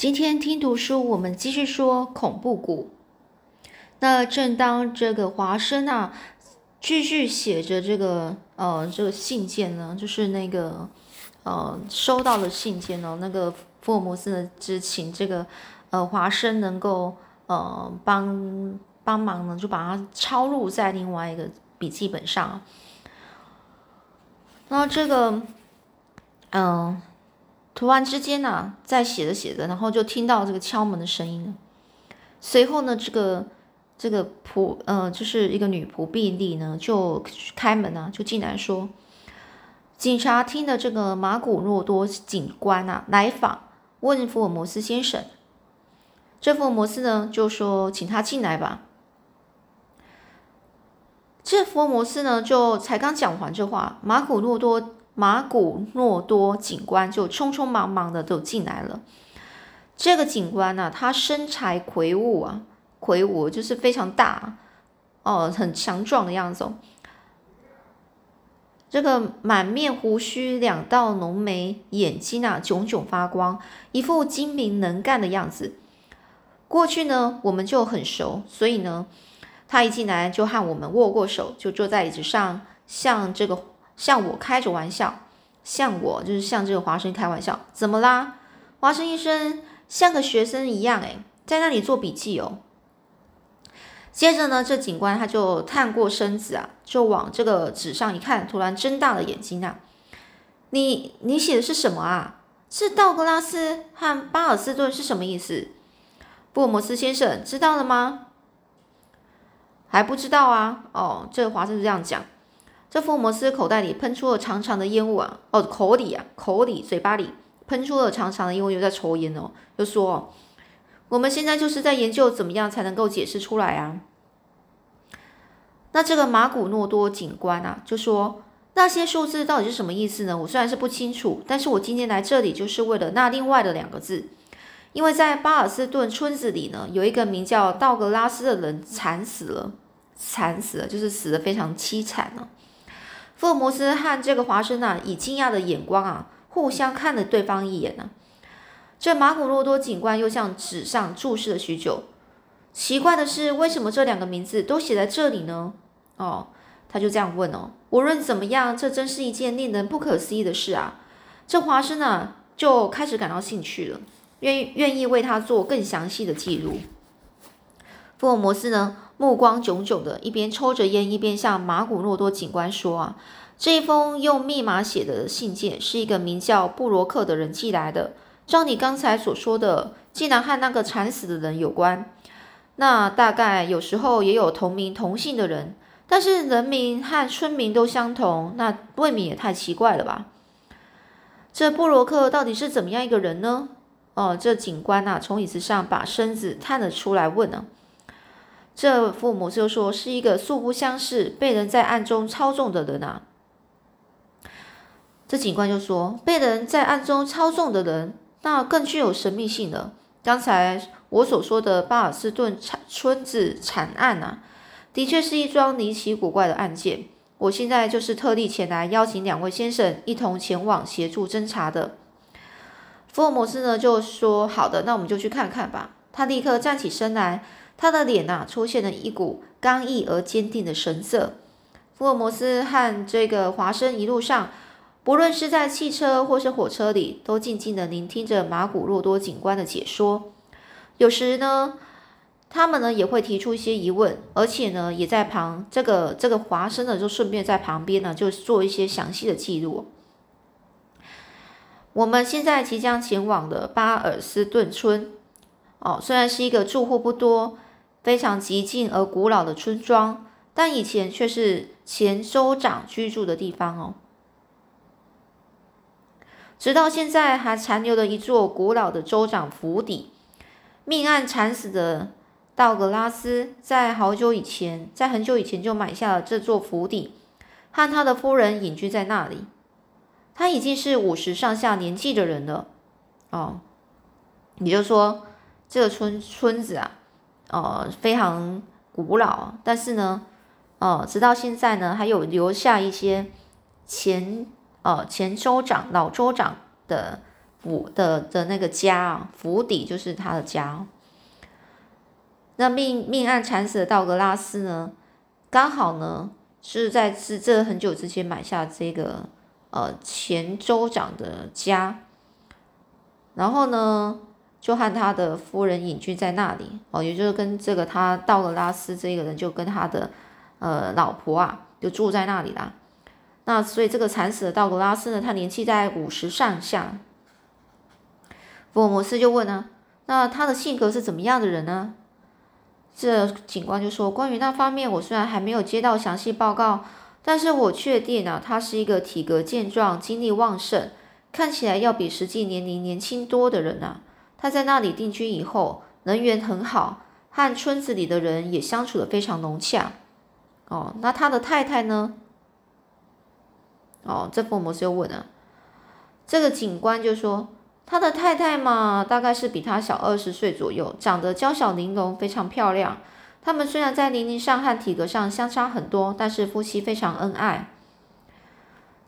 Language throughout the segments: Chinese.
今天听读书，我们继续说恐怖谷。那正当这个华生啊，继续写着这个呃这个信件呢，就是那个呃收到的信件哦，那个福尔摩斯呢，只请这个呃华生能够呃帮帮忙呢，就把它抄录在另外一个笔记本上。那这个嗯。突然之间呢，在写着写着，然后就听到这个敲门的声音了。随后呢，这个这个仆呃，就是一个女仆碧丽呢，就开门啊，就进来说：“警察厅的这个马古诺多警官啊，来访，问福尔摩斯先生。”这福尔摩斯呢，就说：“请他进来吧。”这福尔摩斯呢，就才刚讲完这话，马古诺多。马古诺多警官就匆匆忙忙的就进来了。这个警官呢，他身材魁梧啊，魁梧就是非常大哦，很强壮的样子。哦。这个满面胡须，两道浓眉，眼睛啊炯炯发光，一副精明能干的样子。过去呢，我们就很熟，所以呢，他一进来就和我们握过手，就坐在椅子上，像这个。向我开着玩笑，向我就是向这个华生开玩笑，怎么啦？华生医生像个学生一样，诶，在那里做笔记哦。接着呢，这警官他就探过身子啊，就往这个纸上一看，突然睁大了眼睛啊！你你写的是什么啊？是道格拉斯和巴尔斯顿是什么意思？福尔摩斯先生知道了吗？还不知道啊？哦，这个华生是这样讲。这福尔摩斯口袋里喷出了长长的烟雾啊！哦，口里啊，口里、嘴巴里喷出了长长的烟雾，又在抽烟哦。就说：“我们现在就是在研究怎么样才能够解释出来啊。”那这个马古诺多警官啊，就说：“那些数字到底是什么意思呢？我虽然是不清楚，但是我今天来这里就是为了那另外的两个字，因为在巴尔斯顿村子里呢，有一个名叫道格拉斯的人惨死了，惨死了，就是死的非常凄惨呢。”福尔摩斯和这个华生啊，以惊讶的眼光啊，互相看了对方一眼呢。这马古洛多警官又向纸上注视了许久。奇怪的是，为什么这两个名字都写在这里呢？哦，他就这样问哦。无论怎么样，这真是一件令人不可思议的事啊。这华生呢，就开始感到兴趣了，愿意愿意为他做更详细的记录。福尔摩斯呢？目光炯炯的，一边抽着烟，一边向马古诺多警官说：“啊，这一封用密码写的信件是一个名叫布罗克的人寄来的。照你刚才所说的，竟然和那个惨死的人有关。那大概有时候也有同名同姓的人，但是人名和村民都相同，那未免也太奇怪了吧？这布罗克到底是怎么样一个人呢？”哦，这警官呐，从椅子上把身子探了出来，问呢。这父母就说是一个素不相识、被人在暗中操纵的人啊。这警官就说，被人在暗中操纵的人，那更具有神秘性了。刚才我所说的巴尔斯顿惨村子惨案啊，的确是一桩离奇古怪的案件。我现在就是特地前来邀请两位先生一同前往协助侦查的。福尔摩斯呢就说：“好的，那我们就去看看吧。”他立刻站起身来。他的脸呐，出现了一股刚毅而坚定的神色。福尔摩斯和这个华生一路上，不论是在汽车或是火车里，都静静的聆听着马古洛多警官的解说。有时呢，他们呢也会提出一些疑问，而且呢，也在旁这个这个华生呢，就顺便在旁边呢，就做一些详细的记录。我们现在即将前往的巴尔斯顿村，哦，虽然是一个住户不多。非常极静而古老的村庄，但以前却是前州长居住的地方哦。直到现在还残留了一座古老的州长府邸。命案惨死的道格拉斯，在好久以前，在很久以前就买下了这座府邸，和他的夫人隐居在那里。他已经是五十上下年纪的人了哦。也就说，这个村村子啊。呃，非常古老，但是呢，呃，直到现在呢，还有留下一些前呃前州长、老州长的府的的那个家，府邸就是他的家。那命命案惨死的道格拉斯呢，刚好呢是在是这很久之前买下这个呃前州长的家，然后呢就和他的夫人隐居在那里哦，也就是跟这个他道格拉斯这个人就跟他的呃老婆啊就住在那里啦。那所以这个惨死的道格拉斯呢，他年纪在五十上下。福尔摩斯就问呢，那他的性格是怎么样的人呢？这警官就说，关于那方面，我虽然还没有接到详细报告，但是我确定啊，他是一个体格健壮、精力旺盛，看起来要比实际年龄年轻多的人啊。他在那里定居以后，人缘很好，和村子里的人也相处的非常融洽。哦，那他的太太呢？哦，这福尔摩斯又问了，这个警官就说，他的太太嘛，大概是比他小二十岁左右，长得娇小玲珑，非常漂亮。他们虽然在年龄上和体格上相差很多，但是夫妻非常恩爱。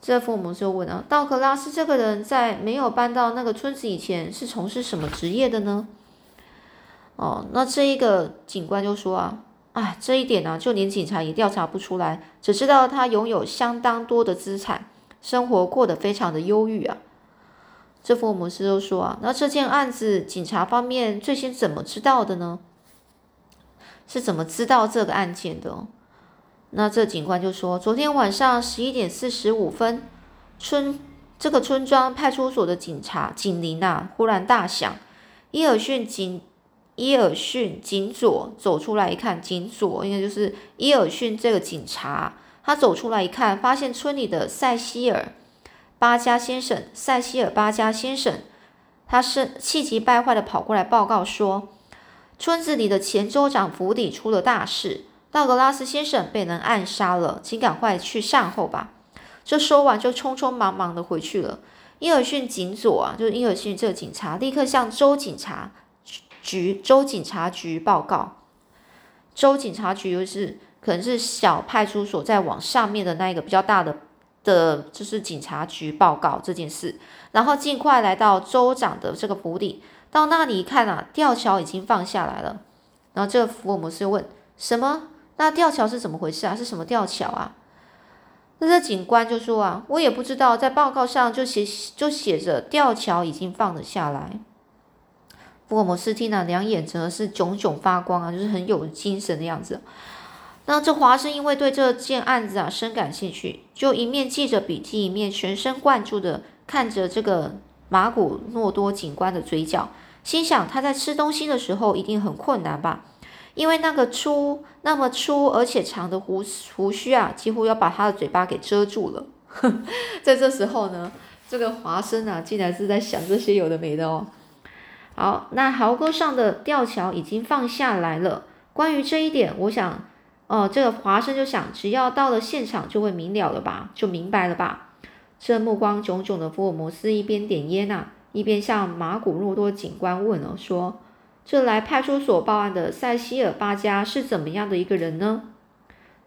这福尔摩斯又问了，道格拉斯这个人在没有搬到那个村子以前，是从事什么职业的呢？哦，那这一个警官就说啊。啊，这一点呢，就连警察也调查不出来，只知道他拥有相当多的资产，生活过得非常的忧郁啊。这福尔摩斯就说啊，那这件案子警察方面最先怎么知道的呢？是怎么知道这个案件的？那这警官就说，昨天晚上十一点四十五分，村这个村庄派出所的警察警铃啊，忽然大响，伊尔逊警。伊尔逊警佐走出来一看，警佐应该就是伊尔逊这个警察。他走出来一看，发现村里的塞西尔巴加先生，塞西尔巴加先生，他是气急败坏的跑过来报告说，村子里的前州长府邸出了大事，道格拉斯先生被人暗杀了，请赶快去善后吧。这说完就匆匆忙忙的回去了。伊尔逊警佐啊，就是伊尔逊这个警察，立刻向州警察。局州警察局报告，州警察局就是可能是小派出所，在往上面的那一个比较大的的，就是警察局报告这件事，然后尽快来到州长的这个府邸，到那里一看啊，吊桥已经放下来了。然后这个福尔摩斯问：什么？那吊桥是怎么回事啊？是什么吊桥啊？那这警官就说啊，我也不知道，在报告上就写就写着吊桥已经放了下来。福尔摩斯听了，两眼则是炯炯发光啊，就是很有精神的样子。那这华生因为对这件案子啊深感兴趣，就一面记着笔记，一面全神贯注的看着这个马古诺多警官的嘴角，心想他在吃东西的时候一定很困难吧？因为那个粗那么粗而且长的胡胡须啊，几乎要把他的嘴巴给遮住了。在这时候呢，这个华生啊，竟然是在想这些有的没的哦。好，那壕沟上的吊桥已经放下来了。关于这一点，我想，哦，这个华生就想，只要到了现场就会明了了吧，就明白了吧。这目光炯炯的福尔摩斯一边点烟呐，一边向马古诺多警官问了，说：“这来派出所报案的塞西尔巴加是怎么样的一个人呢？”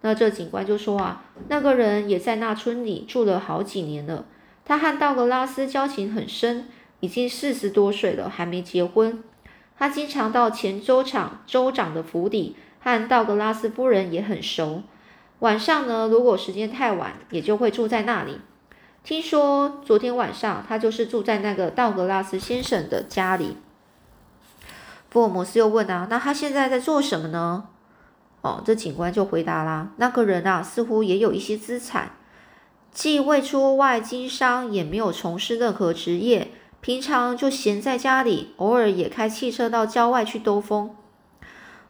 那这警官就说啊，那个人也在那村里住了好几年了，他和道格拉斯交情很深。已经四十多岁了，还没结婚。他经常到前州长州长的府邸，和道格拉斯夫人也很熟。晚上呢，如果时间太晚，也就会住在那里。听说昨天晚上他就是住在那个道格拉斯先生的家里。福尔摩斯又问啊，那他现在在做什么呢？哦，这警官就回答啦，那个人啊，似乎也有一些资产，既未出外经商，也没有从事任何职业。平常就闲在家里，偶尔也开汽车到郊外去兜风。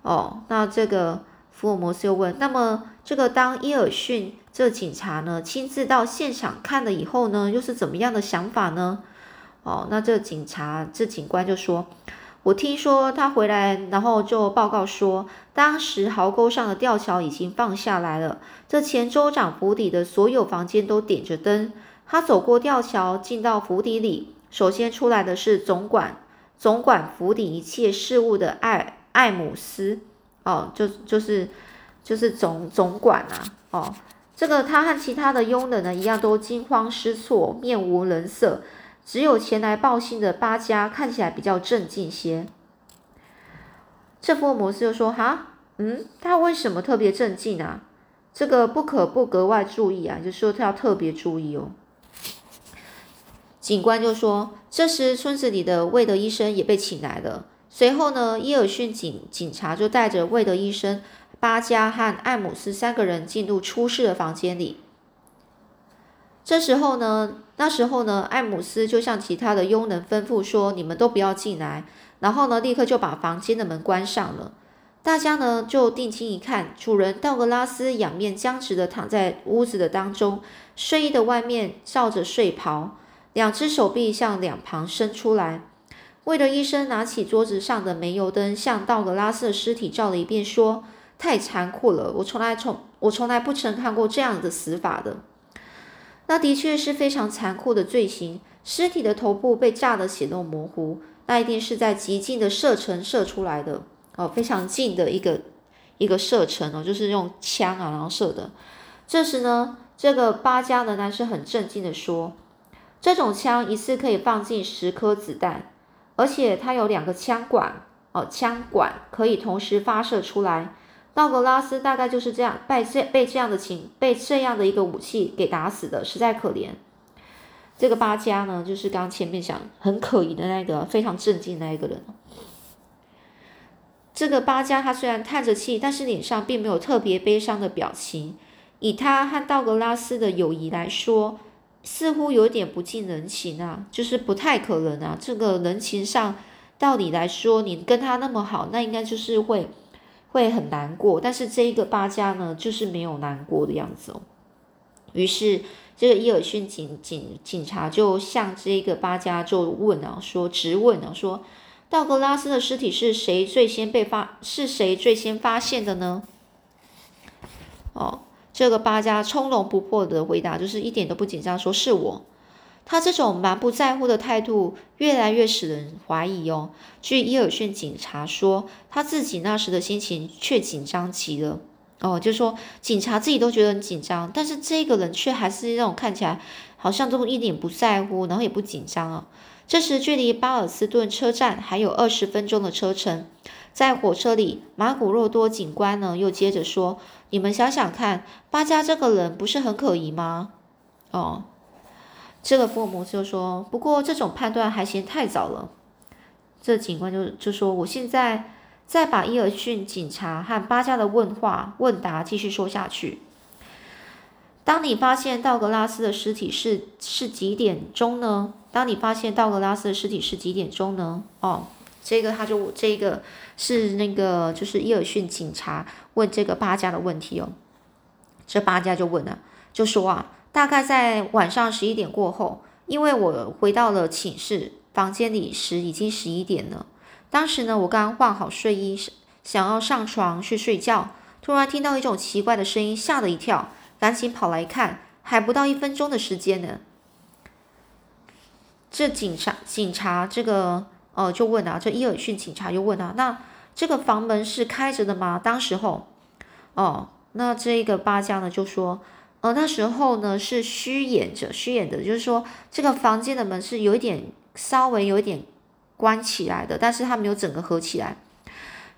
哦，那这个福尔摩斯又问：那么这个当伊尔逊这警察呢，亲自到现场看了以后呢，又是怎么样的想法呢？哦，那这警察这警官就说：我听说他回来，然后就报告说，当时壕沟上的吊桥已经放下来了，这前州长府邸的所有房间都点着灯。他走过吊桥，进到府邸里。首先出来的是总管，总管府邸一切事务的艾艾姆斯，哦，就就是就是总总管啊，哦，这个他和其他的佣人呢一样，都惊慌失措，面无人色，只有前来报信的巴加看起来比较镇静些。这福尔摩斯就说：“哈，嗯，他为什么特别镇静啊？这个不可不格外注意啊，就说他要特别注意哦。”警官就说：“这时村子里的魏德医生也被请来了。随后呢，伊尔逊警警察就带着魏德医生、巴加和艾姆斯三个人进入出事的房间里。这时候呢，那时候呢，艾姆斯就向其他的佣人吩咐说：‘你们都不要进来。’然后呢，立刻就把房间的门关上了。大家呢就定睛一看，主人道格拉斯仰面僵直的躺在屋子的当中，睡衣的外面罩着睡袍，两只手臂向两旁伸出来。为了医生拿起桌子上的煤油灯，向道格拉斯的尸体照了一遍，说：“太残酷了，我从来从我从来不曾看过这样的死法的。那的确是非常残酷的罪行。尸体的头部被炸得血肉模糊。”那一定是在极近的射程射出来的哦，非常近的一个一个射程哦，就是用枪啊然后射的。这时呢，这个巴加的男生很镇静的说：“这种枪一次可以放进十颗子弹，而且它有两个枪管哦，枪管可以同时发射出来。道格拉斯大概就是这样被这被这样的情被这样的一个武器给打死的，实在可怜。”这个巴加呢，就是刚前面讲很可疑的那个非常震惊那一个人。这个巴加他虽然叹着气，但是脸上并没有特别悲伤的表情。以他和道格拉斯的友谊来说，似乎有点不近人情啊，就是不太可能啊。这个人情上，道理来说，你跟他那么好，那应该就是会会很难过。但是这一个巴加呢，就是没有难过的样子哦。于是。这个伊尔逊警警警察就向这个巴加就问啊，说直问啊，说道格拉斯的尸体是谁最先被发？是谁最先发现的呢？哦，这个巴加从容不迫的回答，就是一点都不紧张，说是我。他这种蛮不在乎的态度，越来越使人怀疑哦。据伊尔逊警察说，他自己那时的心情却紧张极了。哦，就说警察自己都觉得很紧张，但是这个人却还是那种看起来好像都一点不在乎，然后也不紧张啊。这时距离巴尔斯顿车站还有二十分钟的车程，在火车里，马古洛多警官呢又接着说：“你们想想看，巴加这个人不是很可疑吗？”哦，这个福尔摩斯就说：“不过这种判断还嫌太早了。”这警官就就说：“我现在。”再把伊尔逊警察和巴加的问话问答继续说下去。当你发现道格拉斯的尸体是是几点钟呢？当你发现道格拉斯的尸体是几点钟呢？哦，这个他就这个是那个就是伊尔逊警察问这个巴加的问题哦。这巴加就问了，就说啊，大概在晚上十一点过后，因为我回到了寝室房间里时已经十一点了。当时呢，我刚换好睡衣，想要上床去睡觉，突然听到一种奇怪的声音，吓了一跳，赶紧跑来看，还不到一分钟的时间呢。这警察警察这个呃就问啊，这伊尔逊警察又问啊，那这个房门是开着的吗？当时候哦，那这个巴加呢就说，呃那时候呢是虚掩着，虚掩的，就是说这个房间的门是有一点稍微有一点。关起来的，但是他没有整个合起来。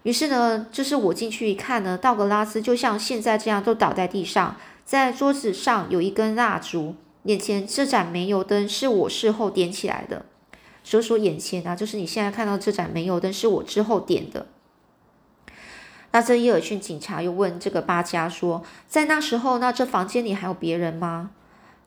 于是呢，就是我进去一看呢，道格拉斯就像现在这样都倒在地上，在桌子上有一根蜡烛，眼前这盏煤油灯是我事后点起来的。所以说眼前啊，就是你现在看到这盏煤油灯是我之后点的。那这伊尔逊警察又问这个巴加说，在那时候，那这房间里还有别人吗？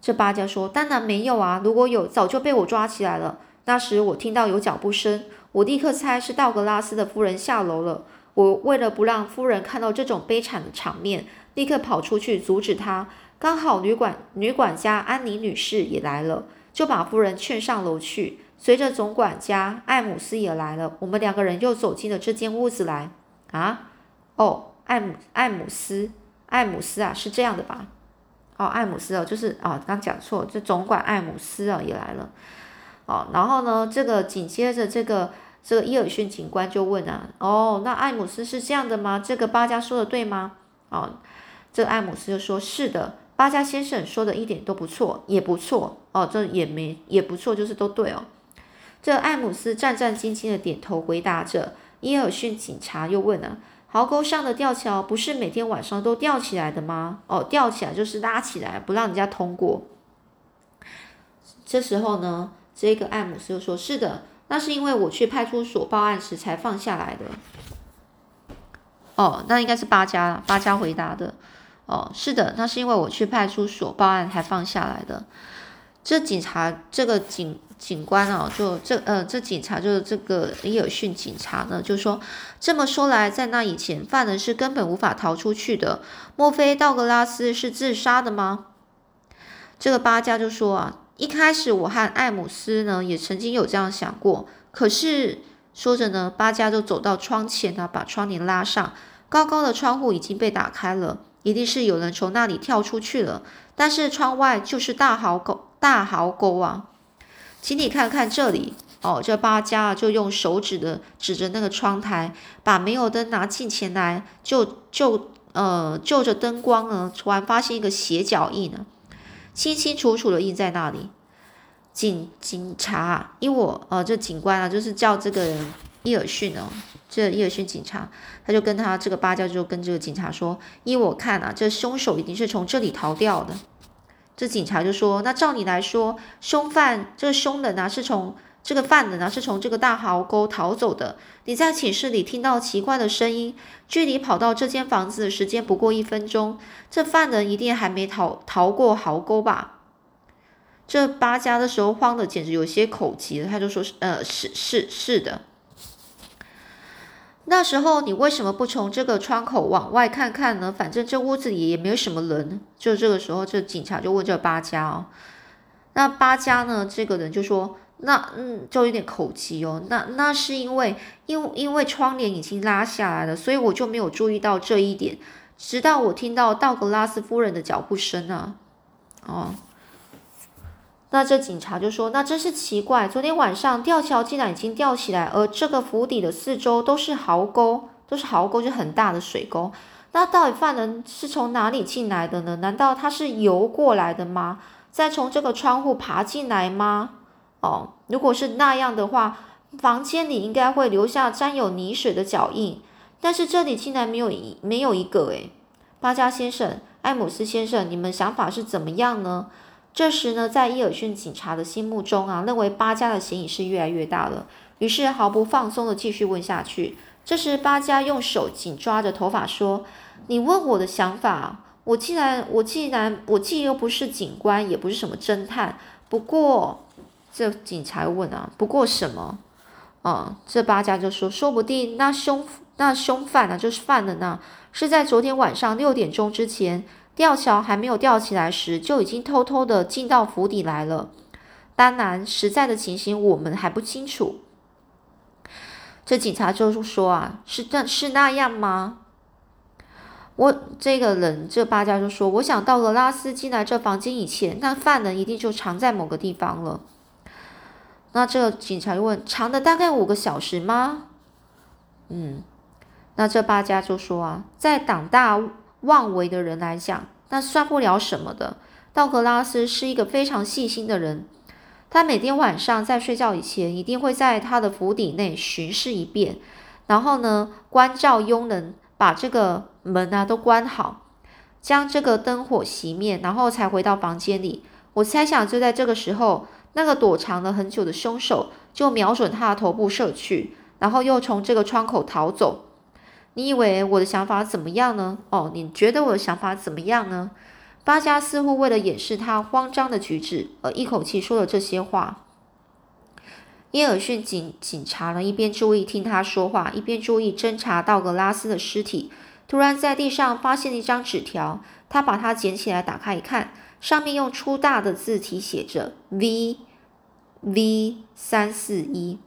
这巴加说，当然没有啊，如果有，早就被我抓起来了。那时我听到有脚步声，我立刻猜是道格拉斯的夫人下楼了。我为了不让夫人看到这种悲惨的场面，立刻跑出去阻止她。刚好女管女管家安妮女士也来了，就把夫人劝上楼去。随着总管家艾姆斯也来了，我们两个人又走进了这间屋子来。啊，哦，艾姆艾姆斯艾姆斯啊，是这样的吧？哦，艾姆斯哦，就是哦，刚讲错，这总管艾姆斯啊也来了。哦，然后呢？这个紧接着，这个这个伊尔逊警官就问啊，哦，那艾姆斯是这样的吗？这个巴加说的对吗？哦，这个艾姆斯就说是的，巴家先生说的一点都不错，也不错哦，这也没也不错，就是都对哦。这艾姆斯战战兢兢的点头回答着。伊尔逊警察又问了：“壕沟上的吊桥不是每天晚上都吊起来的吗？”哦，吊起来就是拉起来，不让人家通过。这时候呢，这个艾姆斯就说：“是的，那是因为我去派出所报案时才放下来的。”哦，那应该是八家八家回答的。哦，是的，那是因为我去派出所报案才放下来的。这警察，这个警警官哦，就这呃，这警察就是这个伊尔逊警察呢，就说这么说来，在那以前，犯人是根本无法逃出去的。莫非道格拉斯是自杀的吗？这个八家就说啊。一开始我和艾姆斯呢也曾经有这样想过，可是说着呢，巴加就走到窗前啊，把窗帘拉上，高高的窗户已经被打开了，一定是有人从那里跳出去了。但是窗外就是大壕沟，大壕沟啊，请你看看这里哦。这八家就用手指的指着那个窗台，把煤油灯拿近前来，就就呃就着灯光呢，突然发现一个斜脚印呢。清清楚楚的印在那里。警警察，因我呃，这警官啊，就是叫这个人伊尔逊哦，这伊尔逊警察，他就跟他这个巴教就跟这个警察说，依我看啊，这凶手一定是从这里逃掉的。这警察就说，那照你来说，凶犯这个凶人啊，是从。这个犯人啊，是从这个大壕沟逃走的。你在寝室里听到奇怪的声音，距离跑到这间房子的时间不过一分钟。这犯人一定还没逃逃过壕沟吧？这八家的时候慌的简直有些口急了，他就说：“是呃，是是是的。那时候你为什么不从这个窗口往外看看呢？反正这屋子里也没有什么人。”就这个时候，这警察就问这八家哦。那八家呢？这个人就说。那嗯，就有点口急哦。那那是因为，因因为窗帘已经拉下来了，所以我就没有注意到这一点。直到我听到道格拉斯夫人的脚步声啊，哦，那这警察就说：“那真是奇怪，昨天晚上吊桥竟然已经吊起来，而这个府邸的四周都是壕沟，都是壕沟，就很大的水沟。那到底犯人是从哪里进来的呢？难道他是游过来的吗？再从这个窗户爬进来吗？”哦，如果是那样的话，房间里应该会留下沾有泥水的脚印，但是这里竟然没有一没有一个诶，巴加先生、艾姆斯先生，你们想法是怎么样呢？这时呢，在伊尔逊警察的心目中啊，认为巴加的嫌疑是越来越大了，于是毫不放松的继续问下去。这时巴加用手紧抓着头发说：“你问我的想法，我既然我既然我既又不是警官，也不是什么侦探，不过。”这警察问啊，不过什么？啊，这八家就说，说不定那凶那凶犯呢，就是犯了呢，是在昨天晚上六点钟之前，吊桥还没有吊起来时，就已经偷偷的进到府邸来了。当然，实在的情形我们还不清楚。这警察就说啊，是那，是那样吗？我这个人，这八家就说，我想到了拉斯进来这房间以前，那犯人一定就藏在某个地方了。那这警察就问：“长的大概五个小时吗？”嗯，那这八家就说：“啊，在胆大妄为的人来讲，那算不了什么的。道格拉斯是一个非常细心的人，他每天晚上在睡觉以前，一定会在他的府邸内巡视一遍，然后呢，关照佣人把这个门啊都关好，将这个灯火熄灭，然后才回到房间里。我猜想，就在这个时候。”那个躲藏了很久的凶手就瞄准他的头部射去，然后又从这个窗口逃走。你以为我的想法怎么样呢？哦，你觉得我的想法怎么样呢？巴加似乎为了掩饰他慌张的举止，而一口气说了这些话。耶尔逊警警察呢，一边注意听他说话，一边注意侦查道格拉斯的尸体。突然在地上发现一张纸条，他把它捡起来，打开一看。上面用粗大的字体写着 V V 三四一，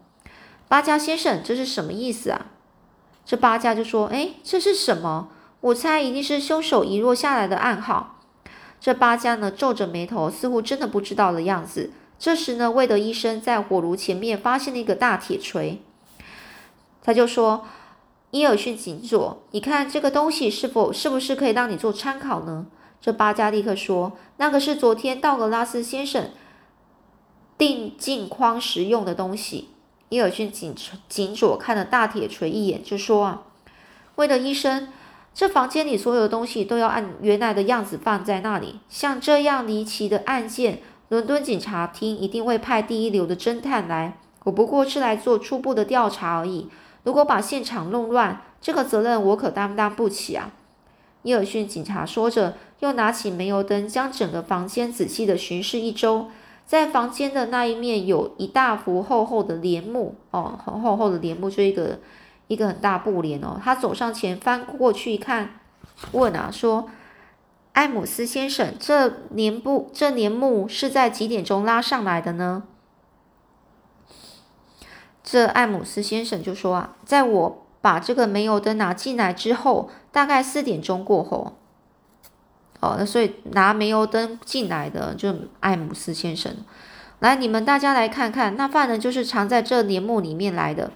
巴加先生，这是什么意思啊？这八家就说：“哎，这是什么？我猜一定是凶手遗落下来的暗号。”这八家呢皱着眉头，似乎真的不知道的样子。这时呢，魏德医生在火炉前面发现了一个大铁锤，他就说：“伊尔逊警佐，你看这个东西是否是不是可以让你做参考呢？”这八家立刻说：“那个是昨天道格拉斯先生订镜框时用的东西。”伊尔逊紧紧左看了大铁锤一眼，就说：“啊，为了医生，这房间里所有的东西都要按原来的样子放在那里。像这样离奇的案件，伦敦警察厅一定会派第一流的侦探来。我不过是来做初步的调查而已。如果把现场弄乱，这个责任我可担当不起啊。”伊尔逊警察说着，又拿起煤油灯，将整个房间仔细的巡视一周。在房间的那一面有一大幅厚厚的帘幕，哦，很厚厚的帘幕，就一个一个很大布帘哦。他走上前，翻过去一看，问啊，说：“艾姆斯先生，这帘布这帘幕是在几点钟拉上来的呢？”这艾姆斯先生就说啊，在我。把这个煤油灯拿进来之后，大概四点钟过后，哦，那所以拿煤油灯进来的就艾姆斯先生。来，你们大家来看看，那犯人就是藏在这帘幕里面来的。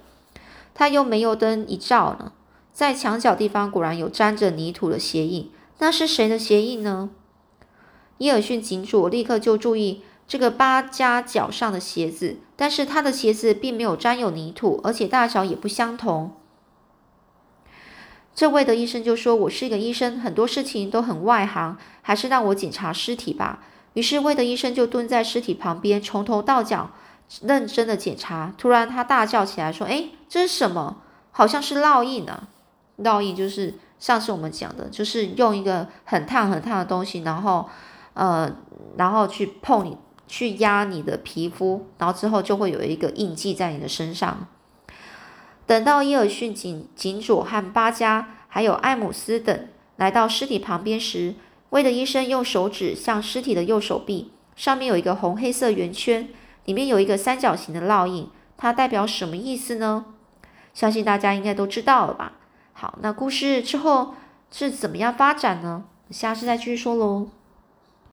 他用煤油灯一照呢，在墙角地方果然有沾着泥土的鞋印。那是谁的鞋印呢？伊尔逊警主立刻就注意这个八家脚上的鞋子，但是他的鞋子并没有沾有泥土，而且大小也不相同。这位的医生就说：“我是一个医生，很多事情都很外行，还是让我检查尸体吧。”于是，魏的医生就蹲在尸体旁边，从头到脚认真的检查。突然，他大叫起来说：“哎，这是什么？好像是烙印啊！烙印就是上次我们讲的，就是用一个很烫很烫的东西，然后呃，然后去碰你，去压你的皮肤，然后之后就会有一个印记在你的身上。”等到伊尔逊警警佐和巴加还有艾姆斯等来到尸体旁边时，威德医生用手指向尸体的右手臂，上面有一个红黑色圆圈，里面有一个三角形的烙印，它代表什么意思呢？相信大家应该都知道了吧？好，那故事之后是怎么样发展呢？下次再继续说喽。